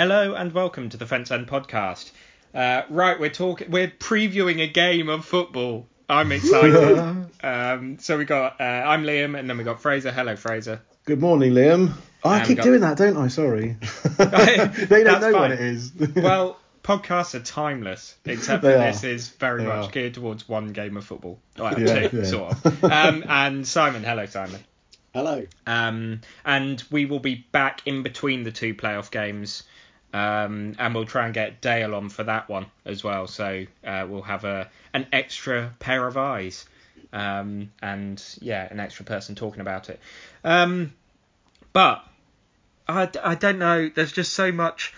Hello and welcome to the Fence End podcast. Uh, right, we're talking, we're previewing a game of football. I'm excited. um, so we got, uh, I'm Liam, and then we got Fraser. Hello, Fraser. Good morning, Liam. Oh, I And keep got- doing that, don't I? Sorry. they don't know fine. what it is. Well, podcasts are timeless, except for They this are. is very They much are. geared towards one game of football. Well, Yeah, two, yeah. sort of. Um, and Simon. Hello, Simon. Hello. Um, and we will be back in between the two playoff games. Um, and we'll try and get Dale on for that one as well. So uh, we'll have a an extra pair of eyes, um, and yeah, an extra person talking about it. Um, but I, I don't know. There's just so much.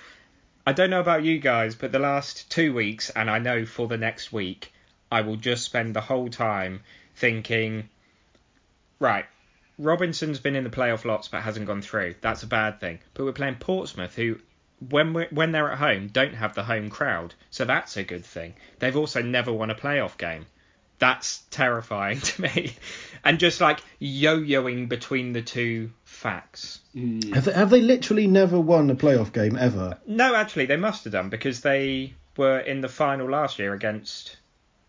I don't know about you guys, but the last two weeks, and I know for the next week, I will just spend the whole time thinking, right, Robinson's been in the playoff lots but hasn't gone through. That's a bad thing. But we're playing Portsmouth, who, when we when they're at home, don't have the home crowd, so that's a good thing. They've also never won a playoff game. That's terrifying to me, and just like yo-yoing between the two facts. Mm. have, they, have they literally never won a playoff game ever? No, actually, they must have done because they were in the final last year against.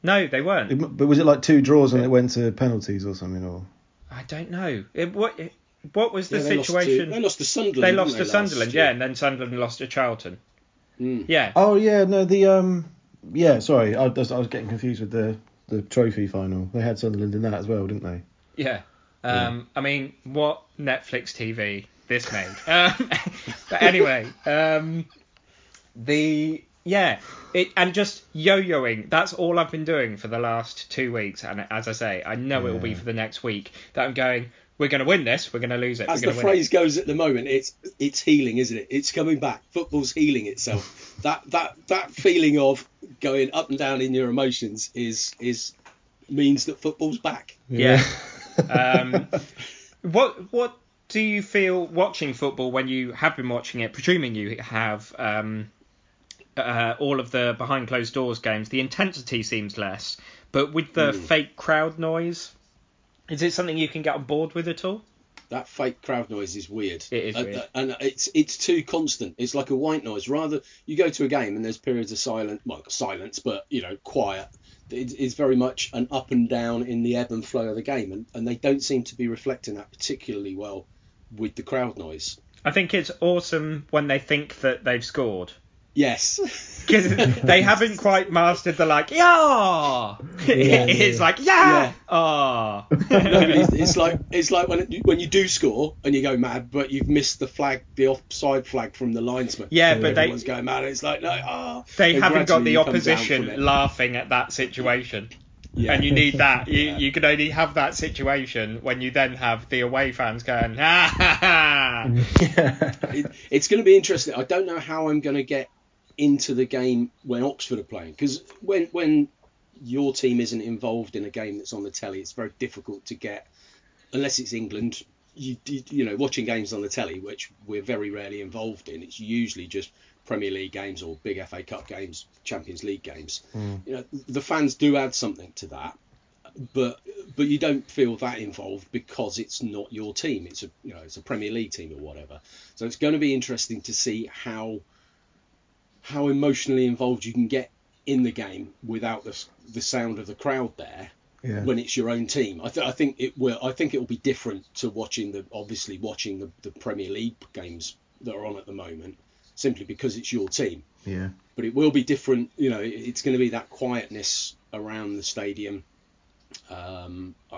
No, they weren't. It- But was it like two draws and it went to penalties or something? Or I don't know. It, what it, what was the Yeah, they lost to- situation? they lost to Sunderland. They didn't lost to Sunderland, year? yeah, and then Sunderland lost to Charlton. Mm. Yeah, oh yeah, no the um yeah sorry I was, I was getting confused with the the trophy final. They had Sunderland in that as well, didn't they? yeah. Um, I mean, what Netflix TV this made? um, but anyway, um, the yeah, it and just yo-yoing. That's all I've been doing for the last two weeks, and as I say, I know it will be for the next week. That I'm going. We're going to win this. We're going to lose it. As the going to win phrase goes at the moment, it's it's healing, isn't it? It's coming back. Football's healing itself. that that that feeling of going up and down in your emotions is is means that football's back. Yeah. um, what what do you feel watching football when you have been watching it? Presuming you have um, uh, all of the behind closed doors games, the intensity seems less, but with the fake crowd noise, is it something you can get on board with at all? That fake crowd noise is weird. It is and, weird. Uh, and it's it's too constant. It's like a white noise. Rather, you go to a game and there's periods of silence, well, silence, but you know, quiet. It, it's very much an up and down in the ebb and flow of the game, and, and they don't seem to be reflecting that particularly well with the crowd noise. I think it's awesome when they think that they've scored. Yes. Because they haven't quite mastered the like, yeah. it's like, yeah, ah. No, but it's, it's like it's like when it, when you do score and you go mad, but you've missed the flag, the offside flag from the linesman. Yeah, but they- everyone's going mad. It's like no, ah. they And haven't got the you come down opposition laughing at that situation. Yeah. And you need that. You, Yeah. you can only have that situation when you then have the away fans going, ha ha ha. it, it's going to be interesting. I don't know how I'm going to get into the game when Oxford are playing because when when your team isn't involved in a game that's on the telly, it's very difficult to get unless it's England. You, you you know watching games on the telly, which we're very rarely involved in. It's usually just Premier League games or big FA Cup games, Champions League games. Hmm. You know the fans do add something to that but but you don't feel that involved because it's not your team. It's a you know it's a Premier League team or whatever. So it's going to be interesting to see how how emotionally involved you can get in the game without the the sound of the crowd there Yeah. when it's your own team. I, th- I think it will. I think it will be different to watching the obviously watching the, the Premier League games that are on at the moment, simply because it's your team Yeah. but it will be different. You know, it- it's going to be that quietness around the stadium. Um, I,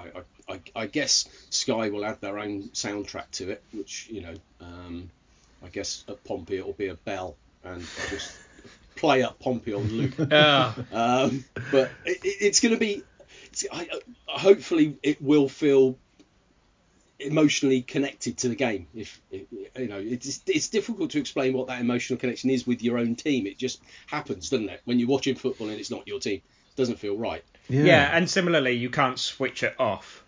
I, I, I guess Sky will add their own soundtrack to it, which you know, um, I guess at Pompey it will be a bell and just play up Pompey on loop. Ah. Um, but it, it- it's going to be. It's, I, I, hopefully, it will feel emotionally connected to the game. If, if you know, it's it's difficult to explain what that emotional connection is with your own team. It just happens, doesn't it? When you're watching football and it's not your team, it doesn't feel right. Yeah. and similarly, you can't switch it off.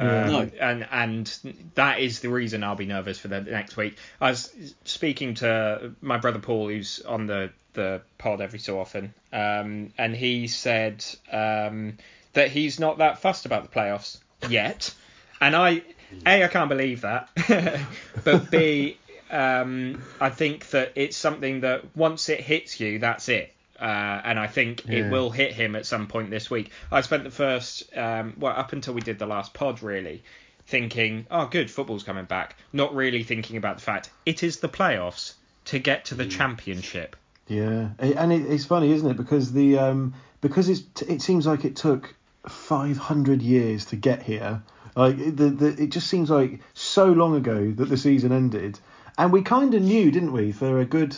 Um, No. and and that is the reason I'll be nervous for the next week. I was speaking to my brother Paul, who's on the the pod every so often, um, and he said um, that he's not that fussed about the playoffs yet, and I a I can't believe that, but b um, I think that it's something that once it hits you, that's it. Uh, and I think Yeah. it will hit him at some point this week. I spent the first, um, well, up until we did the last pod, really, thinking, oh, good, football's coming back. Not really thinking about the fact it is the playoffs to get to the championship. Yeah, and it, it's funny, isn't it? Because the um, because it's it seems like it took 500 years to get here. Like the, the it just seems like so long ago that the season ended, and we kind of knew, didn't we, for a good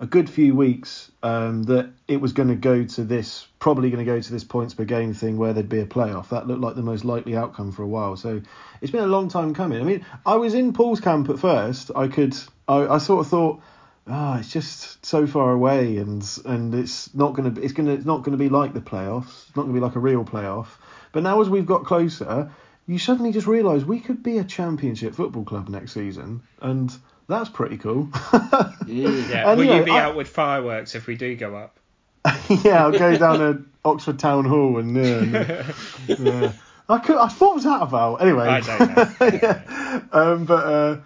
a good few weeks um, that it was going to go to this probably going to go to this points per game thing where there'd be a playoff. That looked like the most likely outcome for a while. So it's been a long time coming. I mean, I was in Paul's camp at first. I could I, I sort of thought ah, it's just so far away, and and it's not gonna be, it's gonna it's not gonna be like the playoffs. It's not gonna be like a real playoff. But now as we've got closer, you suddenly just realise we could be a championship football club next season, and that's pretty cool. Yeah. And, will you you be I- out with fireworks if we do go up? yeah, I'll go down to Oxford Town Hall and yeah, and, yeah. I could. I what was that about? Anyway, I don't know. yeah. Um, but uh,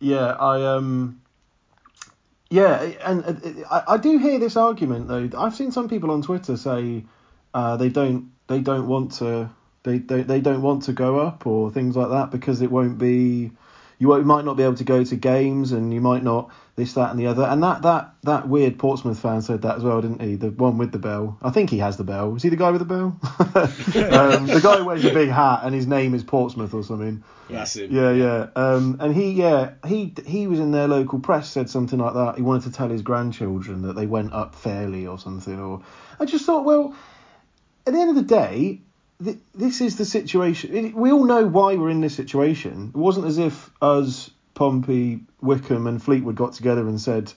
yeah, I um, yeah, and uh, I, I do hear this argument though. I've seen some people on Twitter say uh, they don't they don't want to they, they they don't want to go up or things like that because it won't be you might not be able to go to games and you might not this that and the other and that that that weird Portsmouth fan said that as well didn't he the one with the bell I think he has the bell is he the guy with the bell um, the guy who wears a big hat and his name is Portsmouth or something That's him. yeah, yeah. Um, and he, yeah, he he was in their local press, said something like that. He wanted to tell his grandchildren that they went up fairly or something. Or I just thought, well, at the end of the day, th- this is the situation. It- we all know why we're in this situation. It wasn't as if us, Pompey, Wycombe, and Fleetwood got together and said,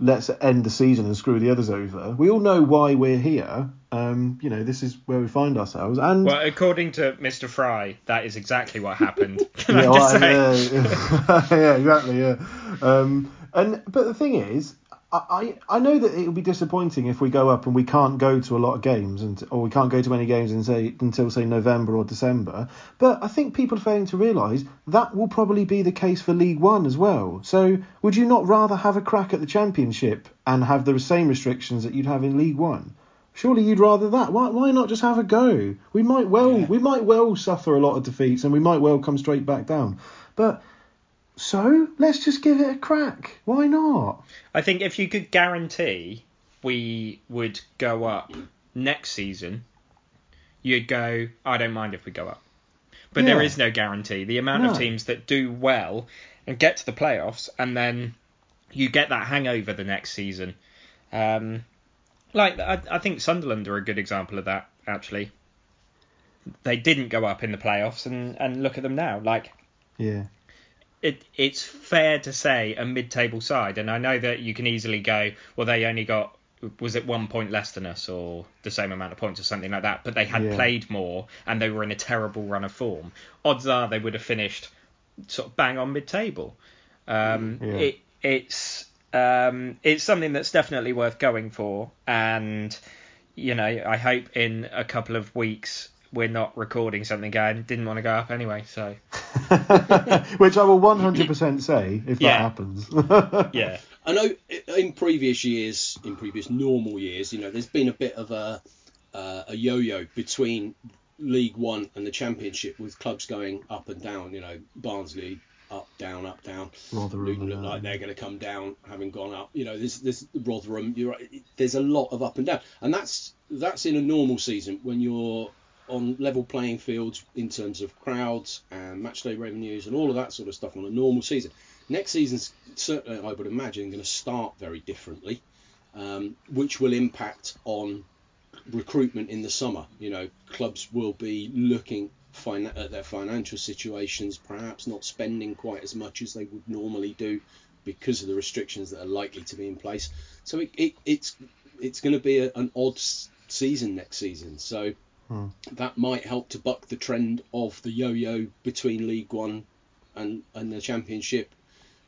"Let's end the season and screw the others over." We all know why we're here. Um, you know, this is where we find ourselves. And Well, according to Mr. Fry, that is exactly what happened. Can yeah, I just well, say? yeah, yeah, exactly, yeah. Um, and but the thing is, I, I know that it will be disappointing if we go up and we can't go to a lot of games, and or we can't go to many games say, until say November or December. But I think people are failing to realise that will probably be the case for League One as well. So would you not rather have a crack at the Championship and have the same restrictions that you'd have in League One? Surely you'd rather that. Why, why not just have a go? We might well Yeah. we might well suffer a lot of defeats and we might well come straight back down. But so let's just give it a crack. Why not? I think if you could guarantee we would go up next season, you'd go, I don't mind if we go up. But there Yeah. is no guarantee. The amount No. of teams that do well and get to the playoffs, and then you get that hangover the next season. Um, like I, I think Sunderland are a good example of that. Actually, they didn't go up in the playoffs, and and look at them now. Like Yeah. It, it's fair to say a mid-table side, and I know that you can easily go, well, they only got was it one point less than us or the same amount of points or something like that, but they had Yeah. played more and they were in a terrible run of form. Odds are they would have finished sort of bang on mid-table. Um, Yeah. It it's um, it's something that's definitely worth going for, and you know I hope in a couple of weeks we're not recording something going didn't want to go up anyway, so Which I will 100% say if Yeah. that happens. yeah. I know in previous years, in previous normal years, you know, there's been a bit of a uh, a yo-yo between League One and the Championship, with clubs going up and down. You know, Barnsley up, down, up, down. Rotherham Luton look like they're going to come down, having gone up. You know, there's there's Rotherham. You're right. There's a lot of up and down, and that's that's in a normal season when you're on level playing fields in terms of crowds and matchday revenues and all of that sort of stuff on a normal season. Next season's certainly, I would imagine, going to start very differently, um, which will impact on recruitment in the summer. You know, clubs will be looking fin- at their financial situations, perhaps not spending quite as much as they would normally do because of the restrictions that are likely to be in place. So it, it, it's it's going to be a, an odd season next season. So Hmm. that might help to buck the trend of the yo-yo between League One and and the Championship.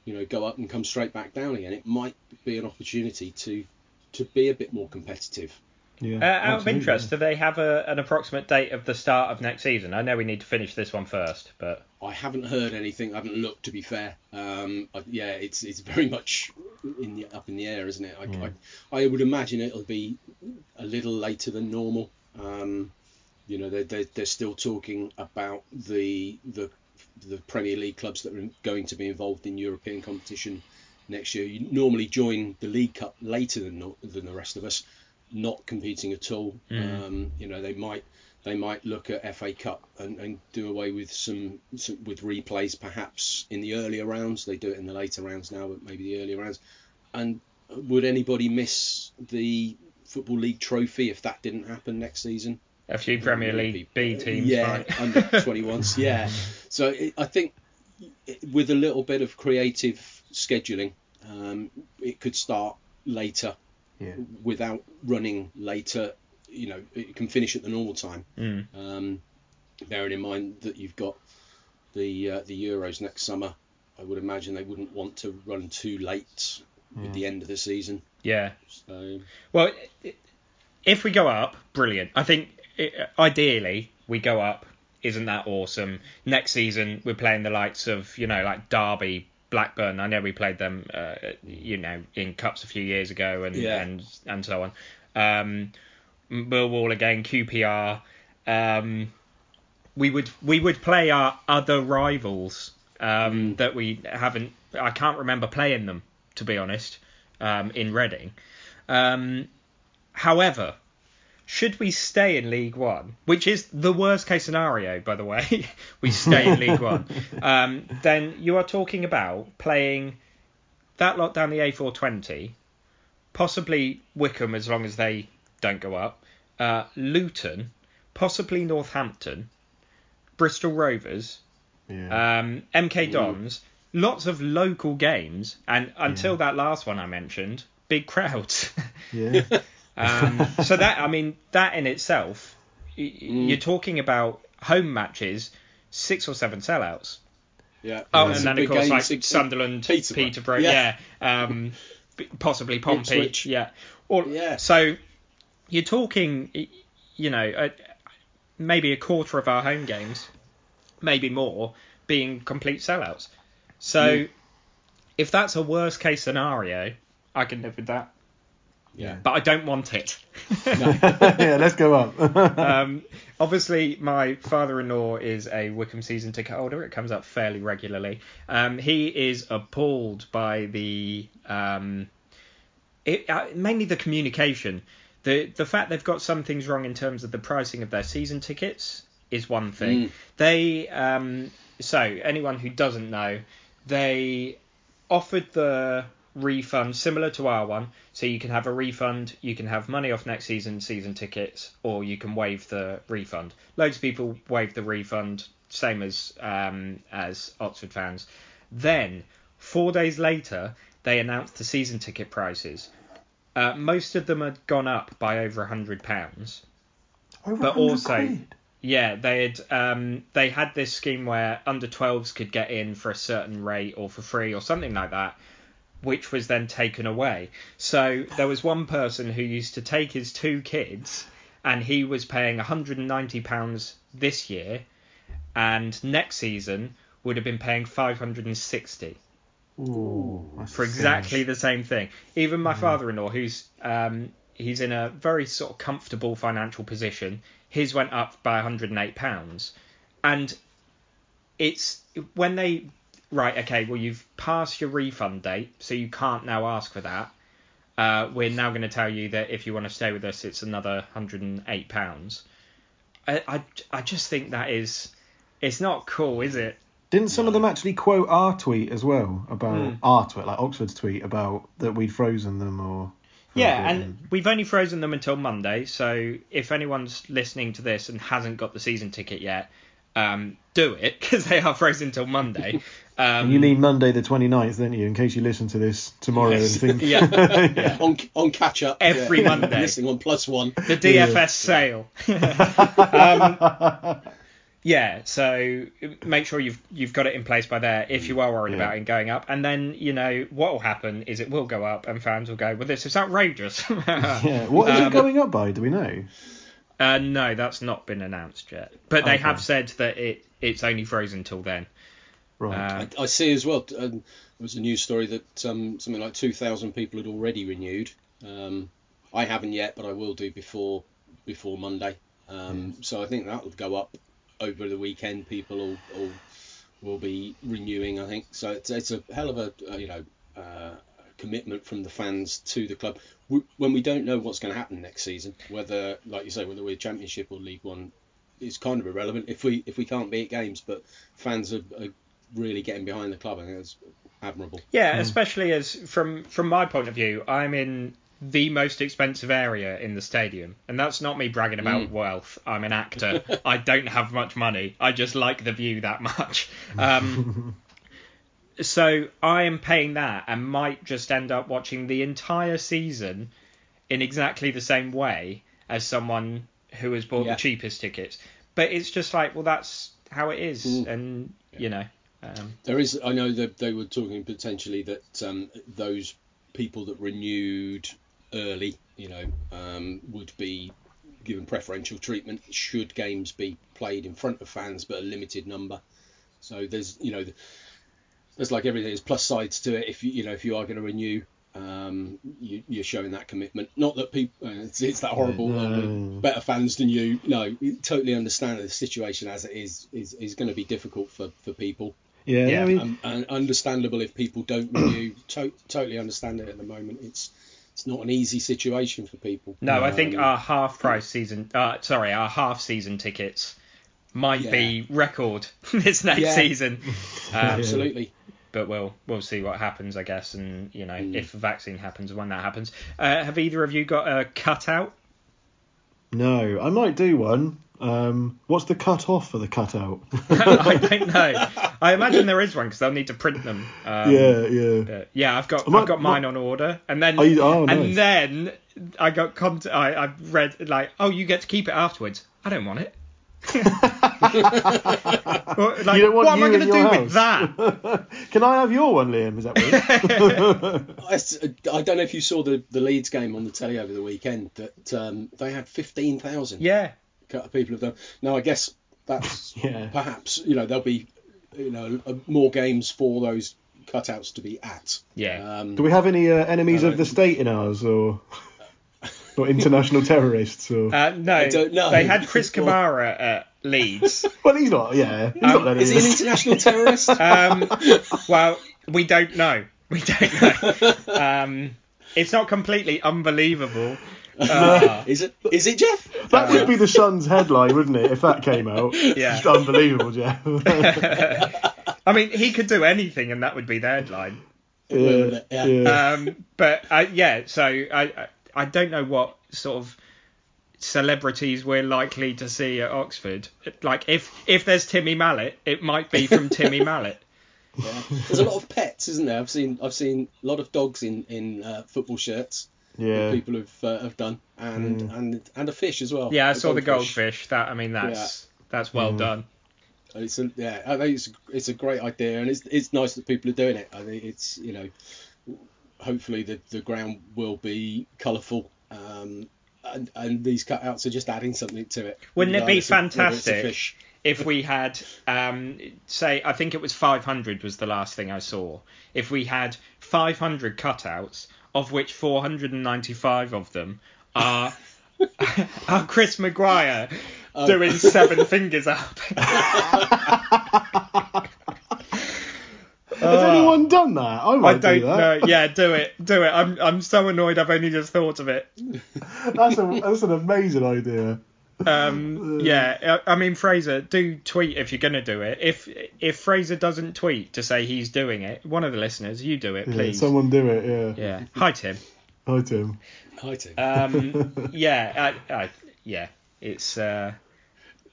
You know, go up and come straight back down again. It might be an opportunity to to be a bit more competitive Yeah, Uh, out of absolutely. interest, do they have a, an approximate date of the start of next season? I know we need to finish this one first, but I haven't heard anything. I haven't looked, to be fair. Um, I, yeah, it's it's very much in the, up in the air, isn't it? I, Yeah. I, I would imagine it'll be a little later than normal. Um, you know, they're, they're, they're still talking about the the the Premier League clubs that are going to be involved in European competition next year. You normally join the League Cup later than than the rest of us, not competing at all. Mm. Um, you know, they might they might look at FA Cup and, and do away with some, some with replays perhaps in the earlier rounds. They do it in the later rounds now, but maybe the earlier rounds. And would anybody miss the Football League trophy if that didn't happen next season? A few Premier League B teams Yeah, might. under 21s. Yeah. So it, I think it, with a little bit of creative scheduling, um, it could start later Yeah. without running later. You know, it can finish at the normal time. Mm. Um, bearing in mind that you've got the uh, the Euros next summer, I would imagine they wouldn't want to run too late with the end of the season. Yeah. So Well, if we go up, brilliant. I think ideally we go up. Isn't that awesome? Next season we're playing the likes of you know like Derby, Blackburn. I know we played them, uh, you know, in cups a few years ago and Yeah. and and so on. Um, Millwall again, QPR. Um, we would we would play our other rivals um, that we haven't. I can't remember playing them to be honest. Um, in Reading. Um, however, should we stay in League One, which is the worst case scenario, by the way, we stay in League One, um, then you are talking about playing that lot down the A420, possibly Wycombe as long as they don't go up, uh, Luton, possibly Northampton, Bristol Rovers, Yeah. um, MK Dons, lots of local games, and until that last one I mentioned, big crowds. yeah. Um, so that I mean that in itself, y- Mm. you're talking about home matches, six or seven sellouts. yeah. Oh, Some and then of course like six- Sunderland, Peterborough. Peterborough, yeah, Yeah. um, possibly Pompey, Ipswich. yeah. Or, Yeah. So you're talking, you know, uh, maybe a quarter of our home games, maybe more, being complete sellouts. So Mm. if that's a worst case scenario, I can live with that. Yeah. But I don't want it. yeah, let's go up. um, obviously, my father-in-law is a Wycombe season ticket holder. It comes up fairly regularly. Um, he is appalled by the um, it, uh, mainly the communication. The the fact they've got some things wrong in terms of the pricing of their season tickets is one thing. Mm. They um, so anyone who doesn't know, they offered the refund similar to our one. So you can have a refund, you can have money off next season season tickets, or you can waive the refund. Loads of people waive the refund, same as um, as Oxford fans. Then four days later, they announced the season ticket prices. Uh, most of them had gone up by over a hundred pounds. But 100 also- quid. Yeah, they had um, they had this scheme where under 12s could get in for a certain rate or for free or something like that, which was then taken away. So there was one person who used to take his two kids, and he was paying 190 pounds this year, and next season would have been paying 560 Ooh, for exactly the same thing. Even my father-in-law, who's um, he's in a very sort of comfortable financial position, his went up by 108 pounds, and it's when they right okay, well you've passed your refund date, so you can't now ask for that. Uh, we're now going to tell you that if you want to stay with us, it's another 108 pounds. I, I I just think that is it's not cool, is it? Didn't some of them actually quote our tweet as well about Hmm. our tweet, like Oxford's tweet about that we'd frozen them or? Yeah, and we've only frozen them until Monday, so if anyone's listening to this and hasn't got the season ticket yet, um, do it because they are frozen until Monday. Um, you mean Monday the 29th, don't you? In case you listen to this tomorrow Yes. and think. Yeah. on on catch up Every yeah. Monday. listening on plus one. the DFS sale? um, Yeah, so make sure you've you've got it in place by there if you are worried Yeah. about it going up, and then you know what will happen is it will go up, and fans will go, "Well, this is outrageous." Yeah. What is Um, it going up by? Do we know? Uh, no, that's not been announced yet, but they Okay. have said that it it's only frozen till then. Right. Um, I, I see as well. Um, there was a news story that um, something like 2,000 people had already renewed. Um, I haven't yet, but I will do before before Monday. Um, So I think that will go up over the weekend. People will, will will be renewing. I think so. It's, it's a hell of a uh, you know uh, commitment from the fans to the club. W- When we don't know what's going to happen next season, whether like you say, whether we're Championship or League One, is kind of irrelevant if we if we can't be at games. But fans are, are really getting behind the club. I think that's admirable. Yeah, especially as from from my point of view, I'm in the most expensive area in the stadium, and that's not me bragging about wealth. I'm an actor. I don't have much money. I just like the view that much. Um, so I am paying that, and might just end up watching the entire season in exactly the same way as someone who has bought Yeah. the cheapest tickets. But it's just like, well, that's how it is, Mm. and you know. Um, There is. I know that they were talking potentially that um, those people that renewed early, you know, um, would be given preferential treatment should games be played in front of fans, but a limited number. So there's, you know, there's like everything. There's plus sides to it. If you, you know, if you are going to renew, um, you, you're showing that commitment. Not that people, uh, it's, it's that horrible. uh, No. better fans than you. No, totally understand that the situation as it is is, is going to be difficult for, for people. Yeah, yeah, I mean, Um, and understandable if people don't renew. To- totally understand it at the moment. It's it's not an easy situation for people. No, I think Um, our half price season, uh, sorry, our half season tickets might be record this next Yeah. season. Um, absolutely. but we'll we'll see what happens, I guess, and you know Mm. if a vaccine happens when that happens. Uh, have either of you got a cutout? no, I might do one. Um, what's the cut off for the cutout? I don't know. I imagine there is one because they'll need to print them. Um, yeah, yeah. but yeah, I've got I, I've got mine on order, and then Oh, you- oh, and nice. then I got cont- I I read like oh you get to keep it afterwards. I don't want it. Well, like, don't want what am I going to do your with that? Can I have your one, Liam? Is that weird? I don't know if you saw the, the Leeds game on the telly over the weekend. That um, they had fifteen thousand. Yeah, people have done. Now I guess that's yeah. perhaps you know there'll be you know uh, more games for those cutouts to be at. yeah. Um, Do we have any uh, enemies Uh, of the state in ours, or or international terrorists, or? Uh, no, I don't know. they had Chris Kamara at Leeds. well, he's not. Yeah, he's um, not letting is he an international terrorist? Um, well, we don't know. We don't know. Um, it's not completely unbelievable. Uh, is it? Is it Jeff? That would be the Sun's headline, wouldn't it, if that came out? Yeah. Just unbelievable, Jeff. I mean, he could do anything, and that would be the headline. Yeah, yeah. yeah. Um, but uh, yeah, so I, I I don't know what sort of celebrities we're likely to see at Oxford. Like if if there's Timmy Mallett, it might be from Timmy Mallett. Yeah. There's a lot of pets, isn't there? I've seen I've seen a lot of dogs in in uh, football shirts. That yeah. people have uh, have done, and and and a fish as well. Yeah, I A saw the goldfish. That I mean, that's that's well Yeah. done. And It's a, yeah, I think it's it's a great idea, and it's it's nice that people are doing it. I think it's you know, hopefully the the ground will be colourful. Um, and, and these cutouts are just adding something to it. Wouldn't it be regardless of whether it's a fantastic fish. if we had, um, say, I think it was 500 was the last thing I saw. If we had 500 cutouts, of which 495 of them are are Chris Maguire Oh. doing seven fingers up. Has oh. anyone done that? I I don't do that. know. Yeah, do it, do it. I'm I'm so annoyed. I've only just thought of it. That's a that's an amazing idea. Um, yeah, I I mean Fraser, do tweet if you're gonna do it. If if Fraser doesn't tweet to say he's doing it, one of the listeners, you do it, Yeah, please. someone do it. Yeah. Yeah. Hi Tim. Hi Tim. Hi, Tim. Um, yeah, I, I, yeah. It's uh,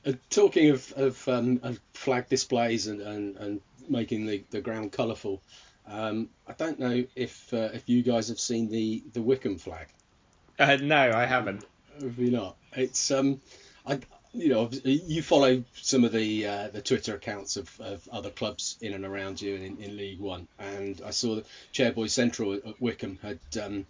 Uh, talking of, of, um, of flag displays and, and, and making the, the ground colourful, um, I don't know if uh, if you guys have seen the, the Wycombe flag. uh no, I haven't. Have you not? It's um, I you know, you follow some of the uh, the Twitter accounts of, of other clubs in and around you in, in League One, and I saw that Chairboy Central at Wycombe had um,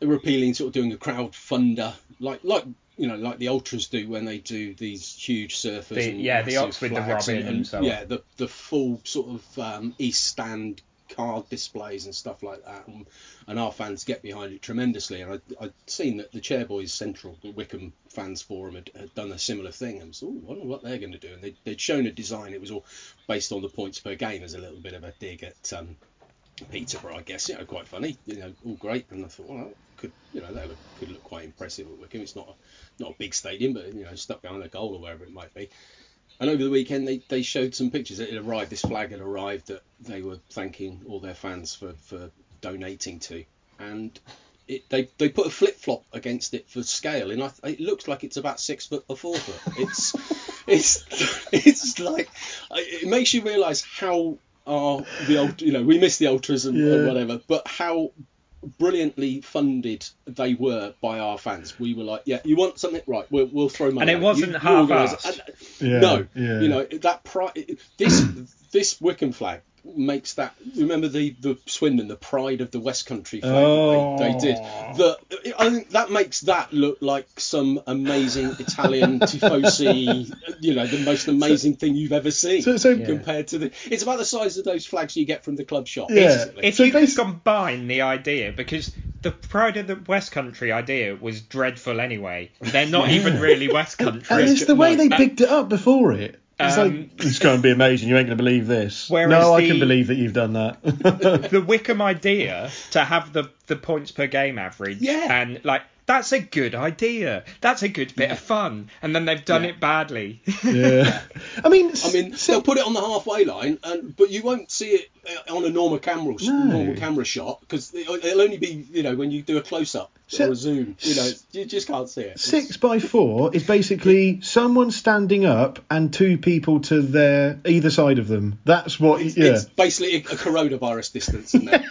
were appealing, sort of doing a crowd funder, like like you know, like the ultras do when they do these huge surfers. The- and yeah, the Oxford, the Robin and, and so yeah, the the full sort of um, East Stand card displays and stuff like that, and, and our fans get behind it tremendously. And I, I'd seen that the Chairboys Central, the Wycombe Fans Forum, had, had done a similar thing. And so, "Ooh, I wonder what they're going to do. And they, they'd shown a design. It was all based on the points per game as a little bit of a dig at um, Peterborough, I guess. You know, quite funny. You know, all great. And I thought, well, that could you know that look, could look quite impressive at Wycombe. It's not a, not a big stadium, but you know, stuck behind a goal or wherever it might be. And over the weekend, they, they showed some pictures. It arrived. This flag had arrived that they were thanking all their fans for, for donating to, and it, they they put a flip flop against it for scale, and I, it looks like it's about six foot or four foot. It's it's it's like it makes you realise how our the old you know we miss the ultras and whatever, but how brilliantly funded they were by our fans. We were like, yeah, you want something right? We'll we'll throw money. And it at wasn't You- you organise it. half-assed. Yeah, no, yeah. you know that pri- this this Wycombe flag makes that. Remember the the Swindon, the pride of the West Country flag that they, they did. Oh. The I think that makes that look like some amazing Italian tifosi. You know, the most amazing thing you've ever seen. So- so- compared to the, it's about the size of those flags you get from the club shop. Yeah. If So you could combine the idea, because the Pride of the West Country idea was dreadful anyway. They're not even really West Country. And it's the way no, they picked it up before it. It's Um, like it's going to be amazing. You ain't going to believe this. Whereas no, I the- can believe that you've done that. the Wycombe idea to have the the points per game average Yeah. and like that's a good idea. That's a good bit of fun. And then they've done Yeah. it badly. yeah. I mean, I mean, they'll put it on the halfway line, and but you won't see it uh, on a normal camera No. normal camera shot because it'll only be you know when you do a close up So- or a zoom. You know, you just can't see it. Six by four is basically someone standing up and two people to their either side of them. That's what. It's, yeah. it's basically a, a coronavirus distance. Isn't it?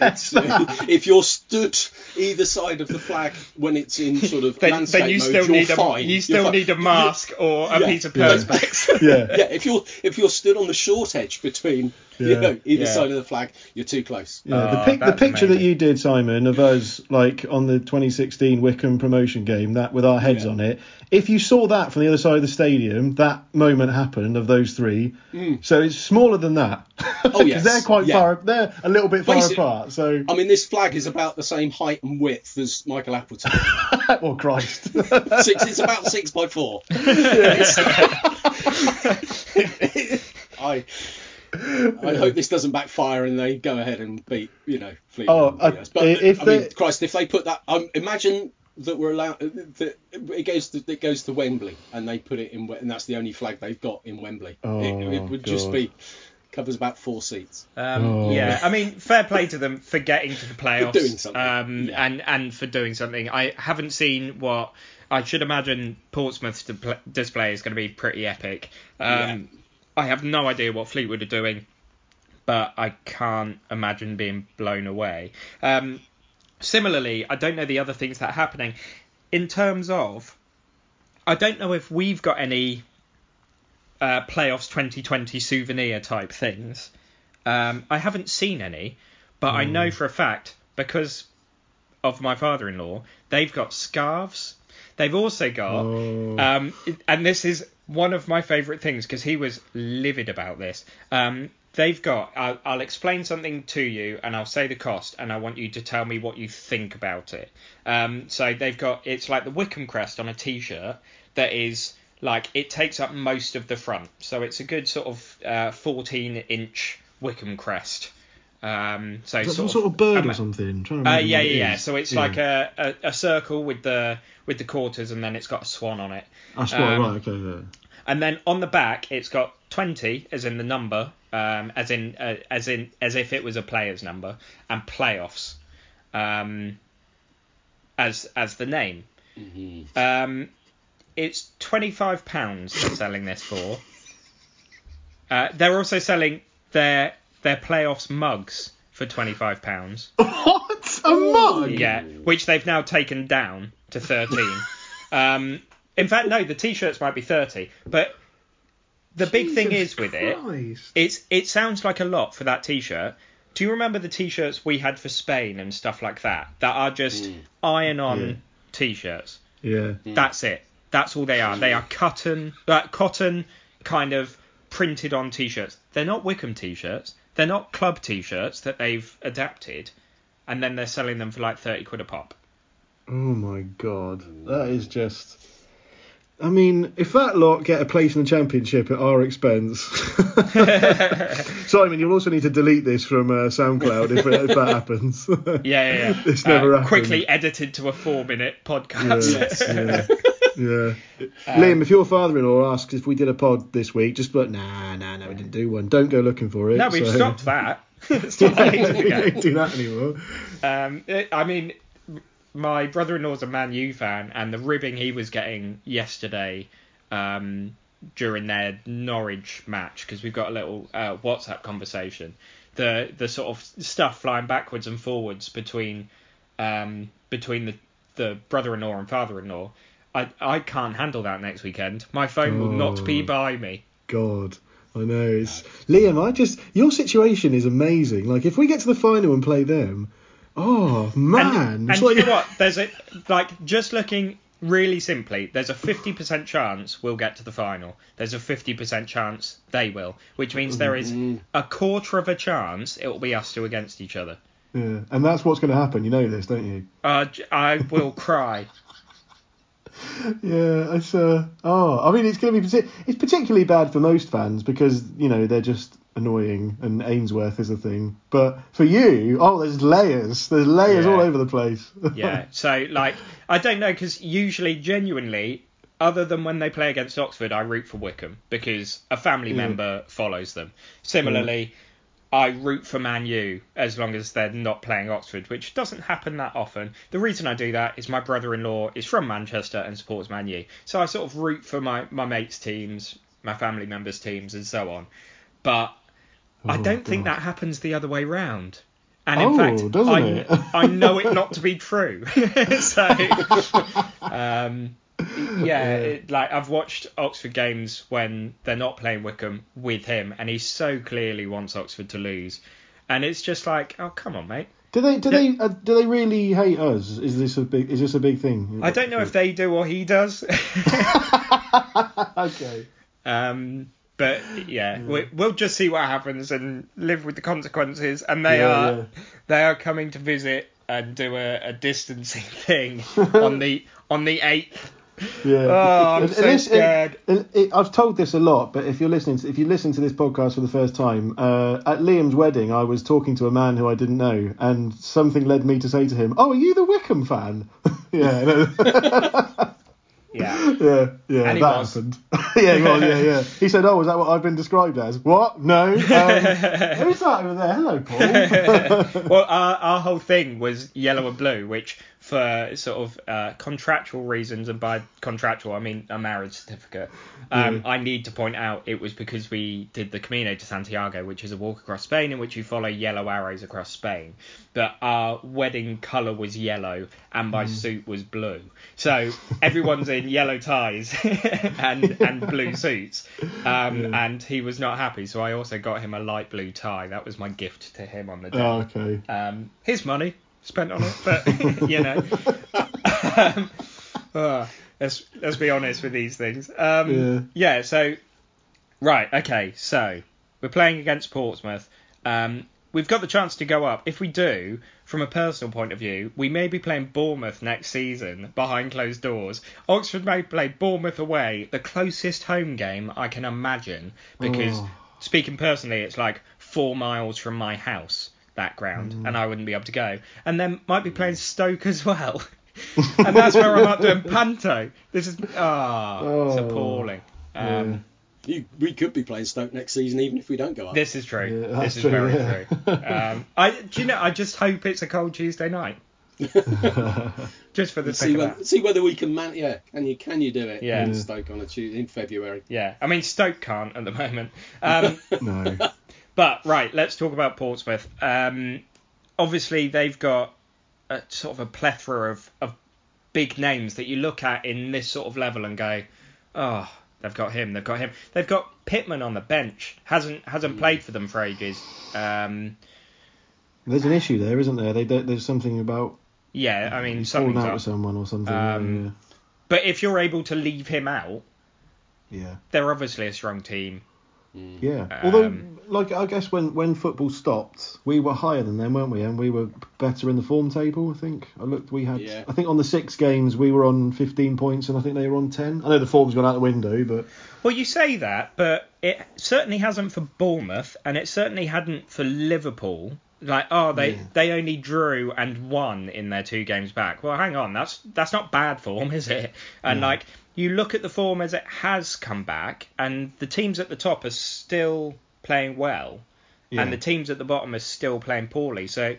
Uh, if you're stood either side of the flag when it's in sort of then, landscape then you mode, still you're need fine. a you You're still fine. need a You- mask or a yeah, piece of yeah. perspex. yeah. Yeah, if you're if you're stood on the short edge between Yeah. know either Yeah. side of the flag, you're too close. Yeah, the, Oh, pic- the that's picture that you did, Simon, of us like on the 2016 Wycombe promotion game, that with our heads Yeah. on it. If you saw that from the other side of the stadium, that moment happened of those three. So it's smaller than that. Mm. Oh, yes. they're quite Yeah. far. They're a little bit far Basic- apart. So, I mean, this flag is about the same height and width as Michael Appleton. oh Christ. six, it's about six by four. I I hope this doesn't backfire and they go ahead and beat you know Fleetwood. Oh, and I- but if I mean, Christ, if they put that, um, imagine that we're allowed that it goes to it goes to Wembley and they put it in and that's the only flag they've got in Wembley. Oh, it, it Oh, would just be covers about four seats. Um, Oh. Yeah, I mean, fair play to them for getting to the playoffs, doing something, um, yeah. and and for doing something. I haven't seen what I should imagine Portsmouth's display is going to be pretty epic. Um, I have no idea what Fleetwood are doing, but I can't imagine being blown away. Um, similarly, I don't know the other things that are happening in terms of. I don't know if we've got any uh, playoffs 2020 souvenir type things. Um, I haven't seen any, but I know for a fact because of my father-in-law, they've got scarves. They've also got, Oh. um, and this is one of my favourite things because he was livid about this. Um, they've got. I'll, I'll explain something to you, and I'll say the cost, and I want you to tell me what you think about it. Um, so they've got. It's like the Wycombe crest on a T-shirt that is like it takes up most of the front, so it's a good sort of uh, 14 inch Wycombe crest. Um, so Is that some sort sort of bird um, or something? I'm trying to uh, yeah, what yeah, it yeah. is. So it's Yeah. like a, a, a circle with the with the quarters, and then it's got a swan on it. That's what, um, right, okay, yeah. And then on the back, it's got 20 as in the number, um, as in uh, as in as if it was a player's number, and playoffs, um, as as the name. Um, it's 25 pounds they're selling this for. Uh, they're also selling their their playoffs mugs for 25 pounds. What? A mug? Yeah, which they've now taken down to 13. um, In fact, no, the t-shirts might be thirty, but the big thing is with it, it's it sounds like a lot for that t-shirt. Do you remember the t-shirts we had for Spain and stuff like that? That are just Mm. iron-on Yeah. t-shirts. Yeah. That's it. That's all they are. They are cotton, uh, cotton kind of printed on t-shirts. They're not Wycombe t-shirts. They're not club t-shirts that they've adapted, and then they're selling them for like thirty quid a pop. Oh my god, that is just. I mean, if that lot get a place in the championship at our expense, Simon, you'll also need to delete this from uh, SoundCloud if, if that happens. Yeah, yeah, yeah. This never happened. Quickly edited to a four-minute podcast. Yes. yeah, yeah. Liam, if your father-in-law asks if we did a pod this week, just put nah, nah, no, we didn't do one. Don't go looking for it. no, we've so- stopped that. that ages we don't do that anymore. Um, it- I mean, my brother-in-law's a Man U fan, and the ribbing he was getting yesterday um, during their Norwich match, because we've got a little uh, WhatsApp conversation, the the sort of stuff flying backwards and forwards between um, between the the brother-in-law and father-in-law. I I can't handle that next weekend. My phone will not be Oh. by me. God, I know. It's Liam. I just your situation is amazing. Like if we get to the final and play them, oh man, And, and like- you know what? There's a like just looking really simply. There's a 50% chance we'll get to the final. There's a 50% chance they will, which means there is a quarter of a chance it will be us two against each other. Yeah, and that's what's going to happen. You know this, don't you? Uh, j- I will cry. Yeah, it's uh oh, I mean it's going to be it's particularly bad for most fans because you know they're just annoying and Ainsworth is a thing. But for you, oh, there's layers. There's layers Yeah. all over the place. Yeah. So like, I don't know because usually, genuinely, other than when they play against Oxford, I root for Wycombe because a family Yeah. member follows them. Similarly, I root for Man U as long as they're not playing Oxford, which doesn't happen that often. The reason I do that is my brother-in-law is from Manchester and supports Man U, so I sort of root for my my mates' teams, my family members' teams, and so on. But I Oh, don't think that happens the other way round. And in Oh, fact, I? I know it not to be true. so, um, yeah, It, like I've watched Oxford games when they're not playing Wycombe with him, and he so clearly wants Oxford to lose, and it's just like, oh come on, mate. Do they do they uh, do they really hate us? Is this a big is this a big thing? I don't know if they do or he does. okay. Um, but yeah, we, we'll just see what happens and live with the consequences. And they Yeah, are yeah. they are coming to visit and do a, a distancing thing on the on the eighth. Yeah. Oh, I'm And- so and this- scared. and it- I've told this a lot, but if you're listening, to, if you listen to this podcast for the first time, uh, at Liam's wedding, I was talking to a man who I didn't know, and something led me to say to him, "Oh, are you the Wycombe fan?" yeah, no. Yeah. yeah, yeah, And he that was. happened. yeah, he was, yeah, yeah. He said, "Oh, is that what I've been described as?" What? No. Um, who's that over there? Hello, Paul. well, our, our whole thing was yellow and blue, which for sort of uh, contractual reasons, and by contractual I mean a marriage certificate, um, I need to point out it was because we did the Camino de Santiago, which is a walk across Spain in which you follow yellow arrows across Spain. But our wedding colour was yellow, and my suit was blue. So everyone's in yellow ties and and blue suits, um, and he was not happy. So I also got him a light blue tie. That was my gift to him on the day. oh, okay. Um, his money spent on it, but you know. um, uh, let's let's be honest with these things. Um, yeah. So right. Okay. So we're playing against Portsmouth. Um, we've got the chance to go up. If we do, from a personal point of view, we may be playing Bournemouth next season behind closed doors. Oxford may play Bournemouth away, the closest home game I can imagine, because Oh. speaking personally, it's like four miles from my house that ground, and I wouldn't be able to go. And then might be playing Stoke as well. and that's where I'm up doing panto. This is ah, it's Oh, appalling. Um, yeah. You, we could be playing Stoke next season, even if we don't go up. This is true. Yeah, this is true, very yeah. true. Um, I do you know? I just hope it's a cold Tuesday night, just for the see, sake of whether, that. see whether we can man. Yeah, can you can you do it? Yeah. in Stoke on a Tuesday in February. Yeah, I mean Stoke can't at the moment. Um, no. But right, let's talk about Portsmouth. Um, obviously, they've got a, sort of a plethora of, of big names that you look at in this sort of level and go, oh, they've got him, they've got him. They've got Pitman on the bench, hasn't hasn't played for them for ages. Um, There's an issue there, isn't there? They there's something about yeah, I mean falling out up. with someone or something. Um, But if you're able to leave him out, yeah, yeah. they're obviously a strong team. Yeah. Although, Um, like, I guess when, when football stopped, we were higher than them, weren't we? And we were better in the form table. I think I looked. We had. Yeah. I think on the six games we were on 15 points, and I think they were on 10. I know the form's gone out the window, but Well, you say that, but it certainly hasn't for Bournemouth, and it certainly hadn't for Liverpool. Like, oh, they Yeah. they only drew and won in their two games back. Well, hang on, that's that's not bad form, is it? And No. like, you look at the form as it has come back, and the teams at the top are still playing well, yeah. and the teams at the bottom are still playing poorly. So,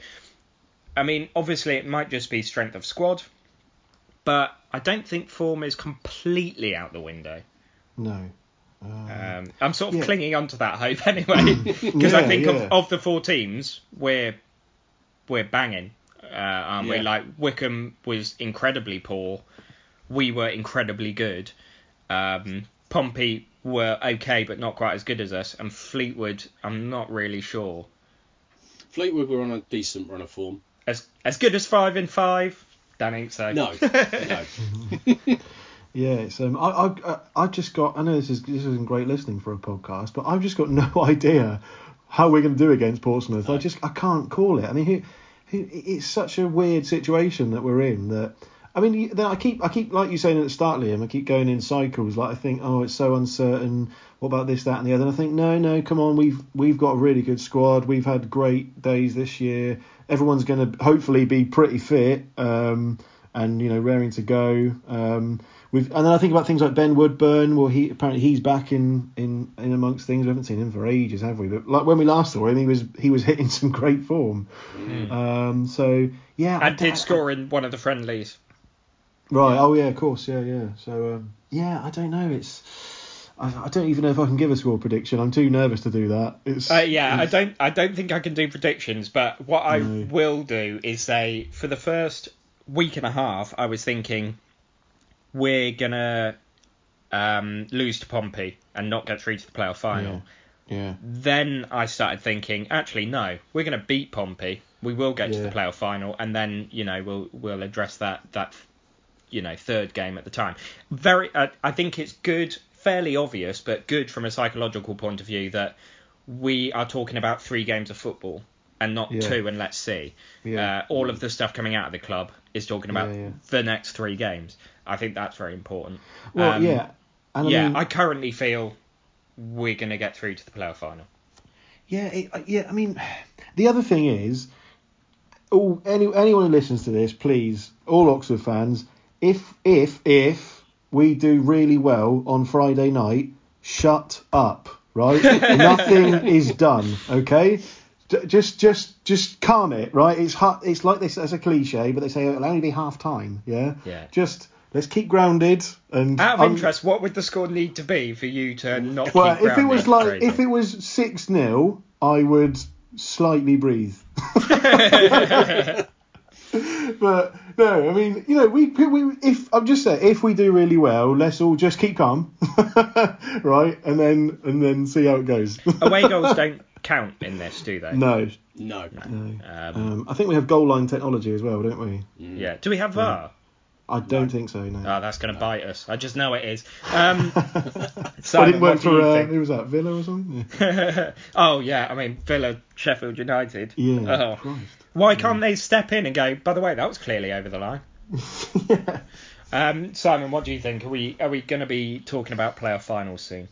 I mean, obviously, it might just be strength of squad, but I don't think form is completely out the window. no. Uh, Um, I'm sort of Yeah. clinging onto that hope anyway, because I think yeah. of, of the four teams, we're we're banging, uh, aren't we? Like Wycombe was incredibly poor, we were incredibly good. Um, Pompey were okay, but not quite as good as us, and Fleetwood, I'm not really sure. Fleetwood were on a decent run of form. As as good as five in five, don't think so. No, no. Yeah, it's um, I I I just got. I know this is this isn't great listening for a podcast, but I've just got no idea how we're going to do against Portsmouth. I just I can't call it. I mean, who, who, it's such a weird situation that we're in. That I mean, then I keep I keep like you saying at the start, Liam. I keep going in cycles. Like I think, oh, it's so uncertain. What about this, that, and the other? And I think, no, no, come on. We've we've got a really good squad. We've had great days this year. Everyone's going to hopefully be pretty fit. Um, and you know, raring to go. Um, we've and then I think about things like Ben Woodburn. Well, he apparently he's back in, in, in amongst things. We haven't seen him for ages, have we? But like when we last saw him, he was he was hitting some great form. Um, so yeah, I And don't- did score in one of the friendlies. Right. Oh yeah, of course. Yeah, yeah. So um, yeah, I don't know. It's I, I don't even know if I can give a score prediction. I'm too nervous to do that. It's Uh, yeah, I don't. I don't think I can do predictions, but what I No. will do is say for the first week and a half, I was thinking we're gonna um, lose to Pompey and not get through to the playoff final. Yeah. Then I started thinking, actually, no, we're gonna beat Pompey. We will get to the playoff final, and then you know we'll we'll address that that you know third game at the time. Very, uh, I think it's good, fairly obvious, but good from a psychological point of view that we are talking about three games of football and not Yeah. two. And let's see, Yeah. uh, all of the stuff coming out of the club is talking about Yeah, the next three games. I think that's very important. Well, Um, yeah. And I yeah, mean, I currently feel we're gonna get through to the playoff final. Yeah, it, uh, yeah. I mean, the other thing is, all any anyone who listens to this, please, all Oxford fans, if if if we do really well on Friday night, shut up, right? Nothing is done, okay? J- Just just just calm it, right? It's hot. It's like this as a cliche, but they say it'll only be half time. Yeah. Yeah. Just let's keep grounded and. Out of I'm- interest, what would the score need to be for you to not Well, keep if it was like Fraser? if it was six 0 I would slightly breathe. but no, I mean, you know, we, we if I'm just saying, if we do really well, let's all just keep calm, right, and then and then see how it goes. Away goals don't count in this, do they? no, No. no. Um, Um, I think we have goal line technology as well, don't we? yeah. Do we have VAR? I don't think so. No. Oh, that's going to bite us. I just know it is. Um, I Simon, didn't work what do for you uh, think? who was that? Villa or something? Yeah. oh yeah, I mean Villa, Sheffield United. Yeah. Oh. Christ. Why can't they step in and go? By the way, that was clearly over the line. yeah. Um, Simon, what do you think? Are we are we going to be talking about playoff finals soon?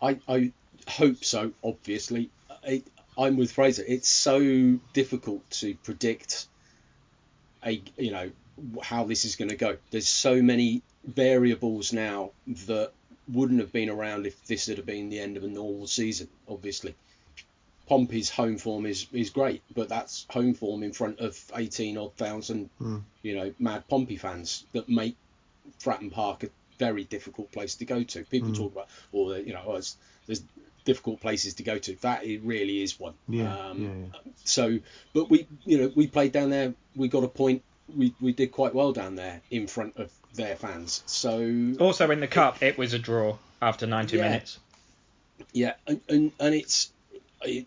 I, I hope so. Obviously, I, I'm with Fraser. It's so difficult to predict a you know how this is going to go. There's so many variables now that wouldn't have been around if this had been the end of a normal season. Obviously, Pompey's home form is is great, but that's home form in front of 18 odd thousand, Mm. you know, mad Pompey fans that make Fratton Park a very difficult place to go to. People talk about, or you know, oh, it's, there's difficult places to go to. That it really is one. Yeah, Um, yeah, yeah. So, but we, you know, we played down there. We got a point. We we did quite well down there in front of their fans. So Also in the cup, it was a draw after 90 Yeah. minutes. Yeah, and and, and it's it,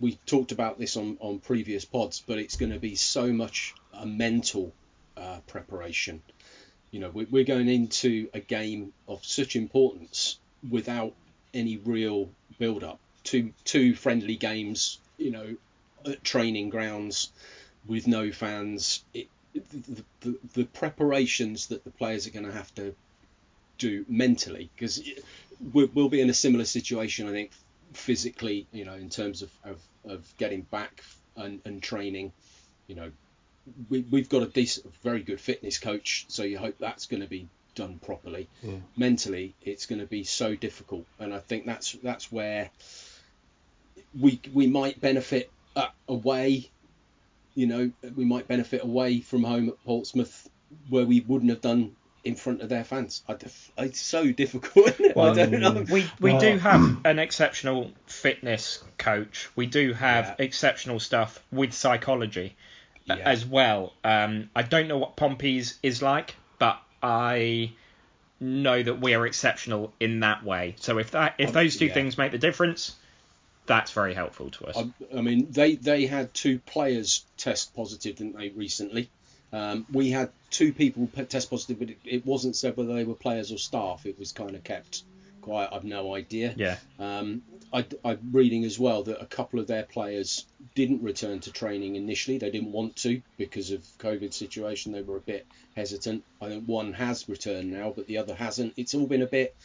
we talked about this on on previous pods, but it's going to be so much a mental uh, preparation. You know, we- we're going into a game of such importance without any real build up. Two two friendly games, you know, at training grounds with no fans. It, the, the, the preparations that the players are going to have to do mentally because we'll, we'll be in a similar situation, I think, physically, you know, in terms of, of, of getting back and, and training. You know, we, we've got a decent, very good fitness coach, so you hope that's going to be done properly. Yeah. Mentally, it's going to be so difficult, and I think that's that's where we we might benefit uh, away. You know, we might benefit away from home at Portsmouth, where we wouldn't have done in front of their fans. I, it's so difficult. Isn't it? I don't know. We we Well- do have an exceptional fitness coach. We do have Yeah. exceptional stuff with psychology uh, Yeah. as well. Um, I don't know what Pompey's is like, but I know that we are exceptional in that way. So if that if those two yeah. things make the difference, that's very helpful to us. I, I mean, they they had two players test positive, didn't they, recently? Um, we had two people test positive, but it, it wasn't said whether they were players or staff. It was kind of kept quiet. I've no idea. yeah. Um, I, I'm reading as well that a couple of their players didn't return to training initially. They didn't want to because of COVID situation. They were a bit hesitant. I think one has returned now, but the other hasn't. It's all been a bit.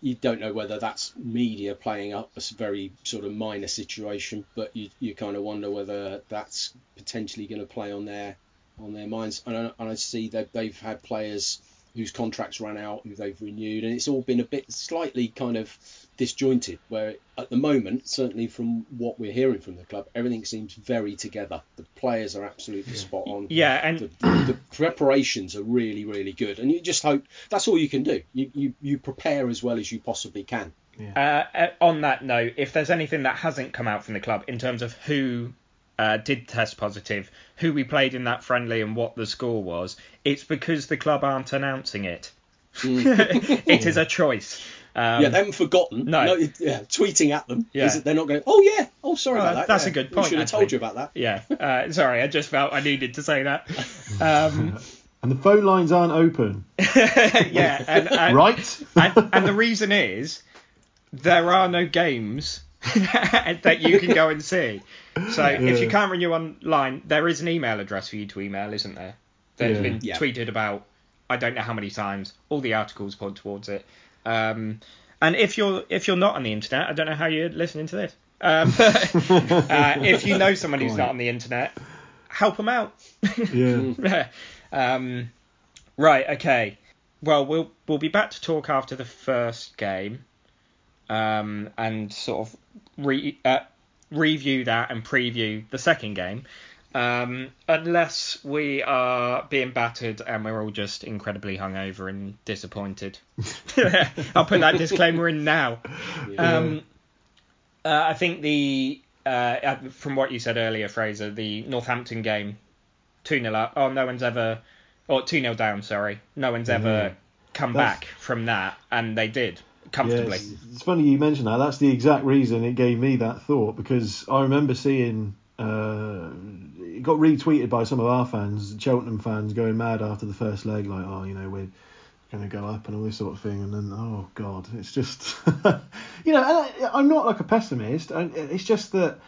You don't know whether that's media playing up a very sort of minor situation, but you, you kind of wonder whether that's potentially going to play on their on their minds. And I, and I see that they've had players whose contracts ran out, who they've renewed, and it's all been a bit slightly kind of disjointed. Where at the moment, certainly from what we're hearing from the club, everything seems very together. The players are absolutely spot on. Yeah, and The, the preparations are really, really good, and you just hope that's all you can do. You, you you prepare as well as you possibly can. Uh, uh, on that note, if there's anything that hasn't come out from the club in terms of who uh, did test positive, who we played in that friendly, and what the score was, it's because the club aren't announcing it. it is a choice. Um, yeah, they haven't forgotten. no. it- yeah, tweeting at them. Yeah. Is it they're not going? Oh yeah. Oh sorry Oh, about that. that's yeah. a good We point, should have actually. told you about that. yeah. Uh, sorry, I just felt I needed to say that. Um, And the phone lines aren't open, yeah, and, and, right? and, and the reason is there are no games that you can go and see. So if you can't renew online, there is an email address for you to email, isn't there? That's Yeah. been Yeah. tweeted about. I don't know how many times. All the articles point towards it. Um, and if you're if you're not on the internet, I don't know how you're listening to this. Um, uh, if you know someone who's not on the internet, help them out. yeah. um, right. Okay. Well, we'll we'll be back to talk after the first game, um, and sort of re, uh, review that and preview the second game. Um, unless we are being battered and we're all just incredibly hungover and disappointed. I'll put that disclaimer in now. Um, uh, I think the uh, uh, from what you said earlier, Fraser, the Northampton game, two 0 up. Oh, no one's ever, or two 0 down. Sorry, no one's ever Yeah. come That's- back from that, and they did Yeah, comfortably. it's, it's funny you mention that. That's the exact reason it gave me that thought because I remember seeing uh, it got retweeted by some of our fans, Cheltenham fans, going mad after the first leg, like, oh, you know, we're going to go up and all this sort of thing, and then oh god, it's just, you know, I, I'm not like a pessimist. I, it's just that.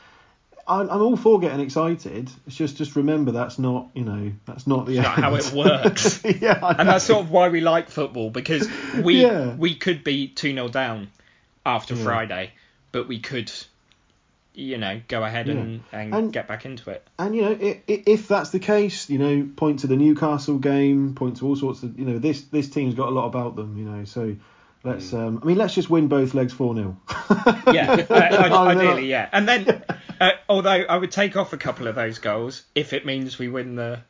I'm, I'm all for getting excited. It's just, just remember that's not, you know, that's not the It's not how it works. yeah, and that's sort of why we like football because we Yeah. we could be two 0 down after Yeah. Friday, but we could, you know, go ahead and, and, And- get back into it. And you know, i- i- if that's the case, you know, point to the Newcastle game, point to all sorts of, you know, this this team's got a lot about them, you know. So let's, um, I mean, let's just win both legs four 0 Yeah, uh, ideally, yeah. And then, uh, although I would take off a couple of those goals if it means we win the.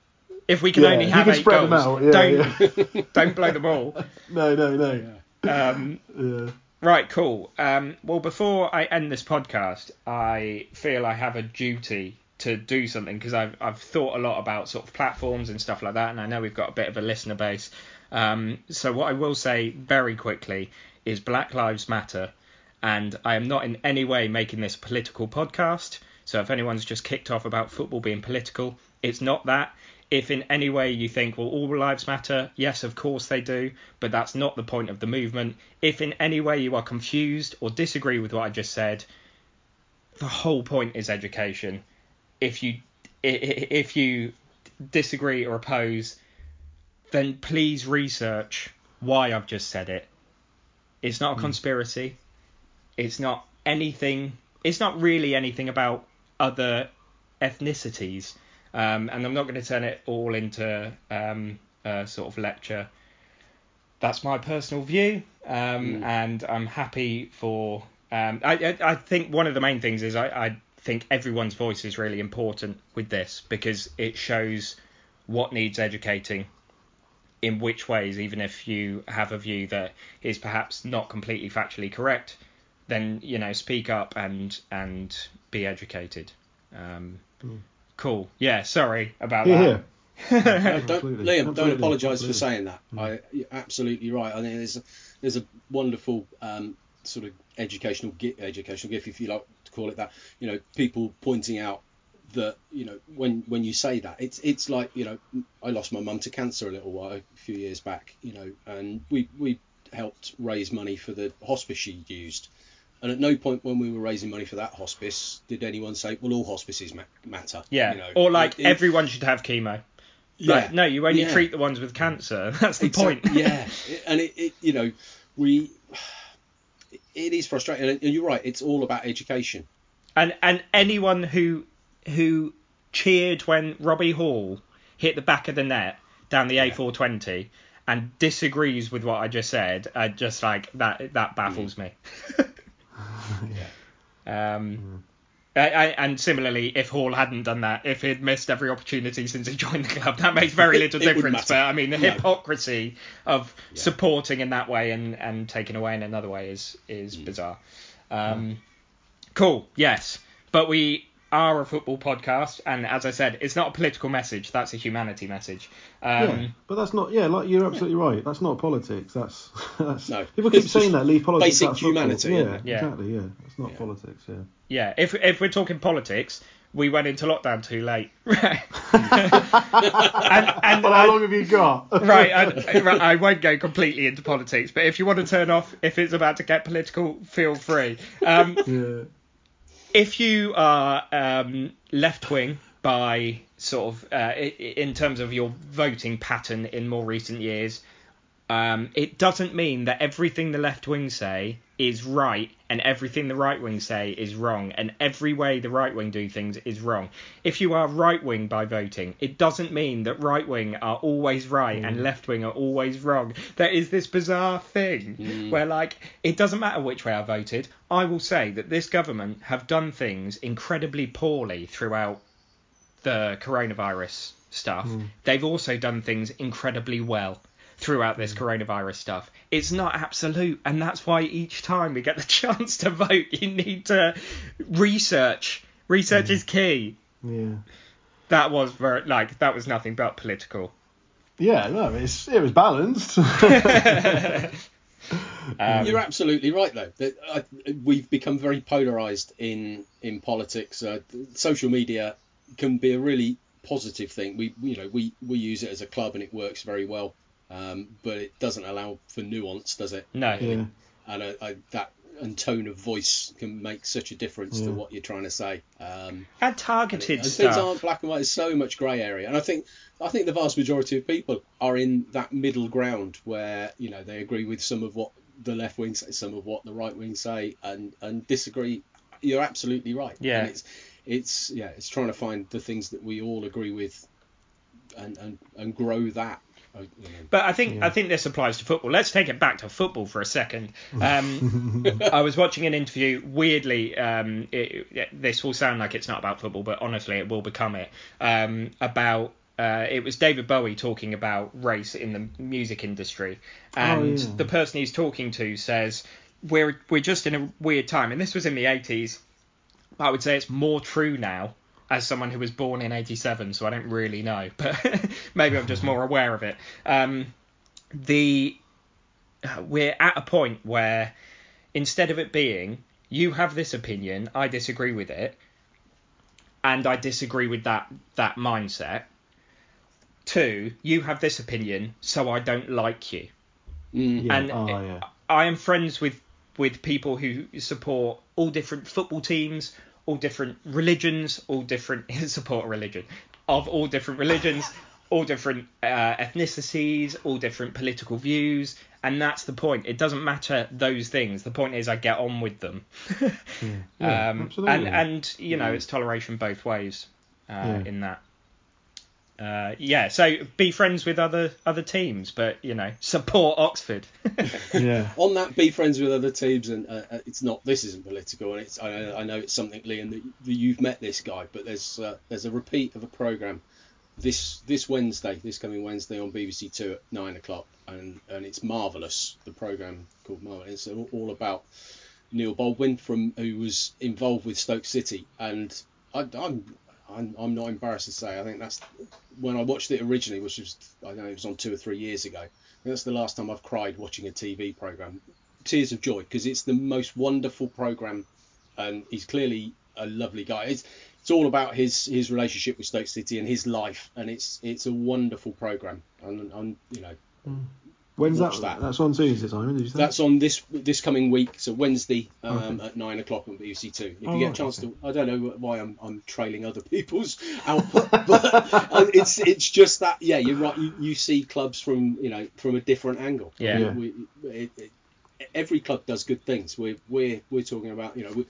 If we can Yeah, only have can eight goals, yeah, don't don't blow them all. no, no, no. Um, Yeah. Right, cool. Um, well, before I end this podcast, I feel I have a duty to do something because I've I've thought a lot about sort of platforms and stuff like that, and I know we've got a bit of a listener base. Um, so what I will say very quickly is Black Lives Matter, and I am not in any way making this political podcast. So if anyone's just kicked off about football being political, it's not that. If in any way you think, well, all lives matter, yes, of course they do, but that's not the point of the movement. If in any way you are confused or disagree with what I just said, the whole point is education. If you if you disagree or oppose, then please research why I've just said it. It's not a hmm. conspiracy. It's not anything. It's not really anything about other ethnicities. Um, and I'm not going to turn it all into um, a sort of lecture. That's my personal view, um, and I'm happy for. Um, I, I I think one of the main things is I, I think everyone's voice is really important with this because it shows what needs educating in which ways, even if you have a view that is perhaps not completely factually correct, then you know speak up and and be educated. Um, Cool. Yeah. Sorry about Yeah, that. No, don't, Absolutely. Liam, don't apologise for saying that. I, you're absolutely right. I think there's a, there's a wonderful um, sort of educational gi- educational gift, if you like to call it that. You know, people pointing out that you know when when you say that, it's it's like you know I lost my mum to cancer a little while a few years back. You know, and we we helped raise money for the hospice she used. And at no point when we were raising money for that hospice did anyone say, "Well, all hospices ma- matter." Yeah. you know. or like It- everyone should have chemo. yeah, Like, no, you only yeah. treat the ones with cancer. That's the point. yeah, and it, it, you know, we, it is frustrating, and you're right. It's all about education. And and anyone who who cheered when Robbie Hall hit the back of the net down the A420 and disagrees with what I just said, uh, just like that that baffles me. Um, I, I, and similarly, if Hall hadn't done that, if he'd missed every opportunity since he joined the club, that makes very little it wouldn't difference. But. I mean, the No. hypocrisy of supporting in that way and, and taking away in another way is is Mm. bizarre. Um, Cool, yes, but we are a football podcast, and as I said, it's not a political message. That's a humanity message. Um, yeah, but that's not. Yeah, like you're absolutely right. That's not politics. That's that's. No. People keep saying that. Leave politics Basic out of humanity, Yeah, isn't? Yeah. exactly. Yeah, that's not Yeah. politics. Yeah. Yeah, if if we're talking politics, we went into lockdown too late. and, and Well, I- how long have you got? right, I, right, I won't go completely into politics, but if you want to turn off, if it's about to get political, feel free. Um, yeah. If you are um, left wing by sort of uh, in terms of your voting pattern in more recent years, um, it doesn't mean that everything the left wing say is right and everything the right wing say is wrong and every way the right wing do things is wrong. If you are right wing by voting, it doesn't mean that right wing are always right and mm. left wing are always wrong. There is this bizarre thing mm. where like it doesn't matter which way I voted. I will say that this government have done things incredibly poorly throughout the coronavirus stuff. Mm. They've also done things incredibly well throughout this coronavirus stuff. It's not absolute, and that's why each time we get the chance to vote, you need to research. Research is key. Yeah. That was very like that was nothing but political. Yeah. No, it's it was balanced. Um, You're absolutely right, though. That uh, we've become very polarized in in politics. Uh, social media can be a really positive thing. We you know we we use it as a club and it works very well, um, but it doesn't allow for nuance, does it? No. yeah. And uh, I, that and tone of voice can make such a difference to what you're trying to say. Um, And targeted and things stuff. aren't black and white. There's so much grey area, and I think I think the vast majority of people are in that middle ground where you know they agree with some of what the left wing say, some of what the right wing say, and and disagree. You're absolutely right. Yeah. And it's it's yeah, it's trying to find the things that we all agree with, and and and grow that. You know. But I think I think this applies to football. Let's take it back to football for a second. Um, I was watching an interview. Weirdly, um, it, it- this will sound like it's not about football, but honestly, it will become it. Um, about uh, it was David Bowie talking about race in the music industry, and yeah. the person he's talking to says we're we're just in a weird time, and this was in the 80s. I would say it's more true now as someone who was born in '87, so I don't really know, but maybe I'm just more aware of it. Um, the we're at a point where instead of it being you have this opinion, I disagree with it, and I disagree with that that mindset. Two, you have this opinion, so I don't like you. Mm. Yeah. And oh, yeah. I am friends with with people who support all different football teams, all different religions, all different support religion of all different religions, all different uh, ethnicities, all different political views, and that's the point. It doesn't matter those things. The point is I get on with them. Yeah, um, absolutely. and and you know Mm. it's toleration both ways uh, Yeah. in that. Uh, yeah, so be friends with other other teams, but you know support Oxford. yeah. on that, be friends with other teams, and uh, uh, it's not. This isn't political, and it's. I, I know it's something, Liam, that, that you've met this guy, but there's uh, there's a repeat of a program this this Wednesday, this coming Wednesday on BBC Two at nine o'clock, and and it's marvelous. The program called Marvelous. It's all- all about Neil Baldwin from who was involved with Stoke City, and I, I'm. I'm, I'm not embarrassed to say. I think that's when I watched it originally, which was I don't know it was on two or three years ago. That's the last time I've cried watching a TV program. Tears of joy because it's the most wonderful program, and he's clearly a lovely guy. It's it's all about his his relationship with Stoke City and his life, and it's it's a wonderful program. And I'm you know mm. When's that, Watch that. That's on Tuesday, Simon. Did you say? that's on this this coming week, so Wednesday um, Okay. at nine o'clock on BBC Two. If Oh, you get a chance okay. to, I don't know why I'm I'm trailing other people's output, but uh, it's it's just that yeah, you're right. You, you see clubs from you know from a different angle. Yeah. Yeah. We, it, it, every club does good things. We're we're we're talking about you know we're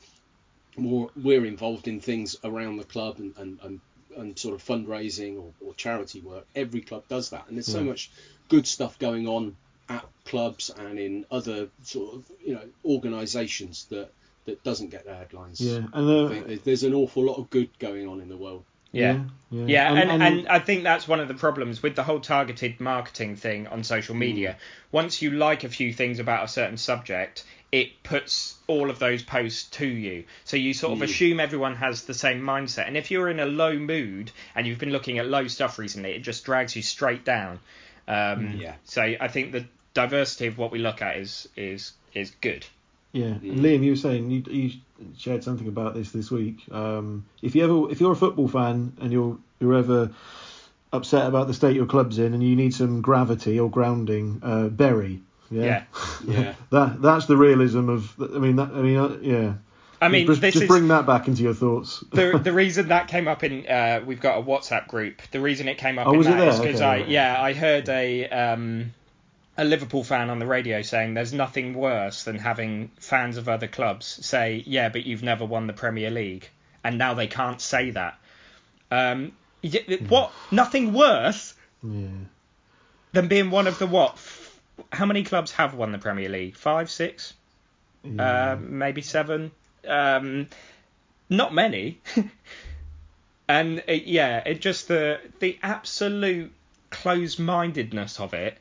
more we're involved in things around the club and and, and, and sort of fundraising or, or charity work. Every club does that, and there's so Yeah. much good stuff going on at clubs and in other sort of you know organisations that that doesn't get the headlines. yeah, and I uh, there's- there's an awful lot of good going on in the world. yeah. yeah, Yeah, and, and, I think that's one of the problems with the whole targeted marketing thing on social media. Once you like a few things about a certain subject, it puts all of those posts to you. So you sort of Mm. assume everyone has the same mindset. And if you're in a low mood and you've been looking at low stuff recently, it just drags you straight down. Um, Yeah. So I think the diversity of what we look at is is is good. Yeah, Mm. and Liam, you were saying you, you shared something about this this week. Um, if you ever, if you're a football fan and you're you're ever upset about the state your club's in and you need some gravity or grounding, uh, Bury. Yeah, Yeah. that that's the realism of. I mean, that, I mean, uh, yeah. I mean, just, this just is bring that back into your thoughts. the the reason that came up in uh, we've got a WhatsApp group. The reason it came up Oh, in was it that is because Okay, I right. yeah I heard a um a Liverpool fan on the radio saying there's nothing worse than having fans of other clubs say yeah but you've never won the Premier League and now they can't say that. Um, what nothing worse yeah, than being one of the what? F- How many clubs have won the Premier League? Five, six, yeah. uh, maybe seven. Um, not many. and it, yeah, it just the the absolute closed-mindedness of it.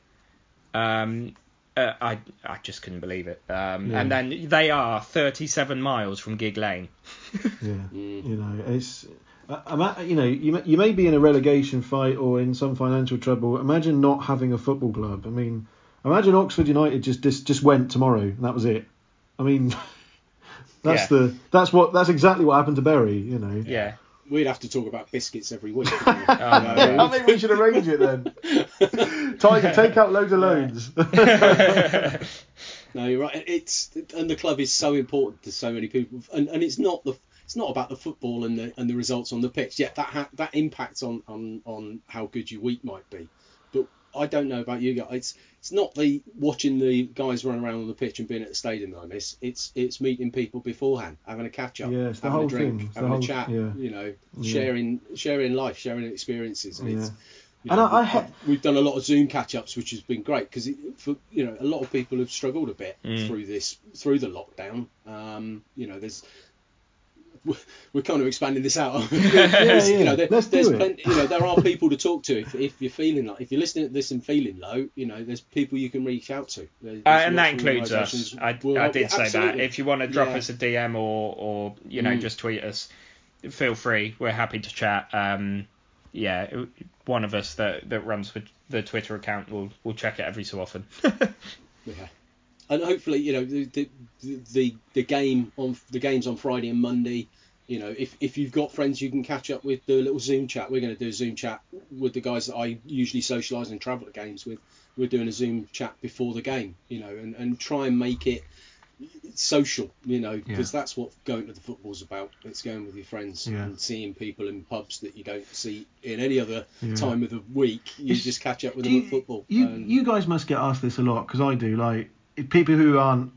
Um, uh, I I just couldn't believe it. Um, Yeah. And then they are 37 miles from Gigg Lane. Yeah, Mm. you know, it's. I- at, you know, you may, you may be in a relegation fight or in some financial trouble. Imagine not having a football club. I mean, imagine Oxford United just just, just went tomorrow and that was it. I mean, that's Yeah. the that's what that's exactly what happened to Bury. You know. Yeah. We'd have to talk about biscuits every week. Oh, my God. I think we should arrange it then. Tiger, take out loads of loans. No, you're right. It's and the club is so important to so many people, and, and it's not the it's not about the football and the and the results on the pitch. Yeah, that ha- that impacts on, on on how good your week might be. But I don't know about you guys. It's it's not the watching the guys run around on the pitch and being at the stadium that I miss. It's it's meeting people beforehand, having a catch up, Yeah, it's the having whole a drink, thing. It's the having whole- a chat. yeah. You know, Yeah. sharing sharing life, sharing experiences. And it's, Yeah. you And I- I we- ha- we've done a lot of Zoom catch-ups, which has been great because for you know a lot of people have struggled a bit Mm. through this through the lockdown. Um, you know, there's we're kind of expanding this out. yeah. You know, there, Let's do there's it. plenty. You know, there are people to talk to if, if you're feeling like if you're listening to this and feeling low. You know, there's people you can reach out to. There's, Uh, and that includes us. I, I did you. say that. If you want to drop Yeah. us a DM or, or you know, Mm. just tweet us, feel free. We're happy to chat. Um, yeah, one of us that, that runs the Twitter account will will check it every so often. yeah, and hopefully you know the, the the the game on the games on Friday and Monday. You know, if, if you've got friends you can catch up with, do a little Zoom chat. We're going to do a Zoom chat with the guys that I usually socialise and travel to games with. We're doing a Zoom chat before the game, you know, and, and try and make it social, you know, because yeah. that's what going to the football's about. It's going with your friends yeah. and seeing people in pubs that you don't see in any other yeah. time of the week. You it's, just catch up with them you, at football. You and, you guys must get asked this a lot because I do. Like people who aren't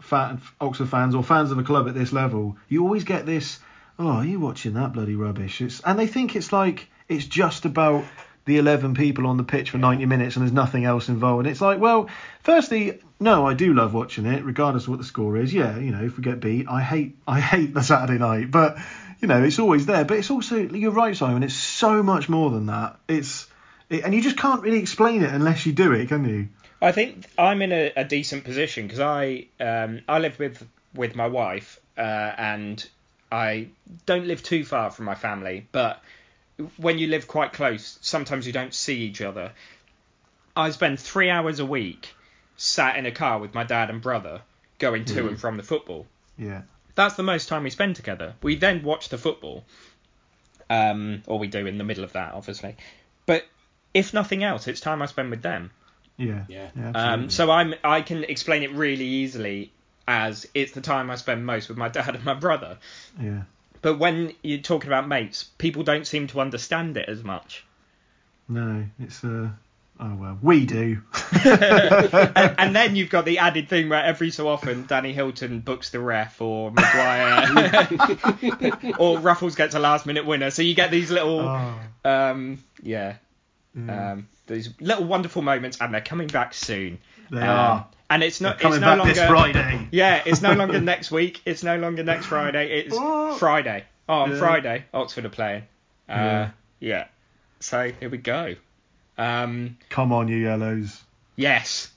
fan, Oxford fans or fans of a club at this level, you always get this. Oh, are you watching that bloody rubbish? It's, and they think it's like it's just about the 11 people on the pitch for 90 minutes and there's nothing else involved. And it's like, well, firstly, no, I do love watching it, regardless of what the score is. Yeah, you know, if we get beat, I hate I hate the Saturday night, but you know, it's always there. But it's also you're right, Simon. It's so much more than that. It's it, and you just can't really explain it unless you do it, can you? I think I'm in a, a decent position because I um, I live with with my wife uh, and I don't live too far from my family, but when you live quite close, sometimes you don't see each other. I spend three hours a week sat in a car with my dad and brother going to mm. and from the football. Yeah. That's the most time we spend together. We then watch the football, um, or we do in the middle of that, obviously. But if nothing else, it's time I spend with them. Yeah. Yeah. yeah um, so I'm I can explain it really easily as it's the time I spend most with my dad and my brother. Yeah. But when you're talking about mates, people don't seem to understand it as much. No, it's uh Oh well, we do. and, and, then you've got the added thing where every so often Danny Hylton books the ref or Maguire or Ruffels gets a last minute winner. So you get these little, oh. um, yeah, yeah. Um, these little wonderful moments, and they're coming back soon. They um, are. And it's not. They're it's no longer. This Friday. Yeah, it's no longer next week. It's no longer next Friday. It's oh. Friday. Oh, on yeah. Friday, Oxford are playing. Uh, yeah. yeah. So here we go. Um, Come on, you yellows. Yes.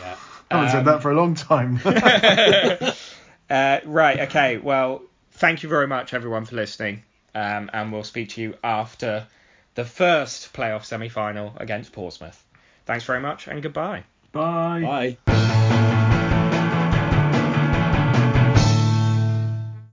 Yeah. I haven't said that um, for a long time. uh, right. Okay. Well, thank you very much, everyone, for listening. Um, and we'll speak to you after the first playoff semi final against Portsmouth. Thanks very much and goodbye. Bye. Bye.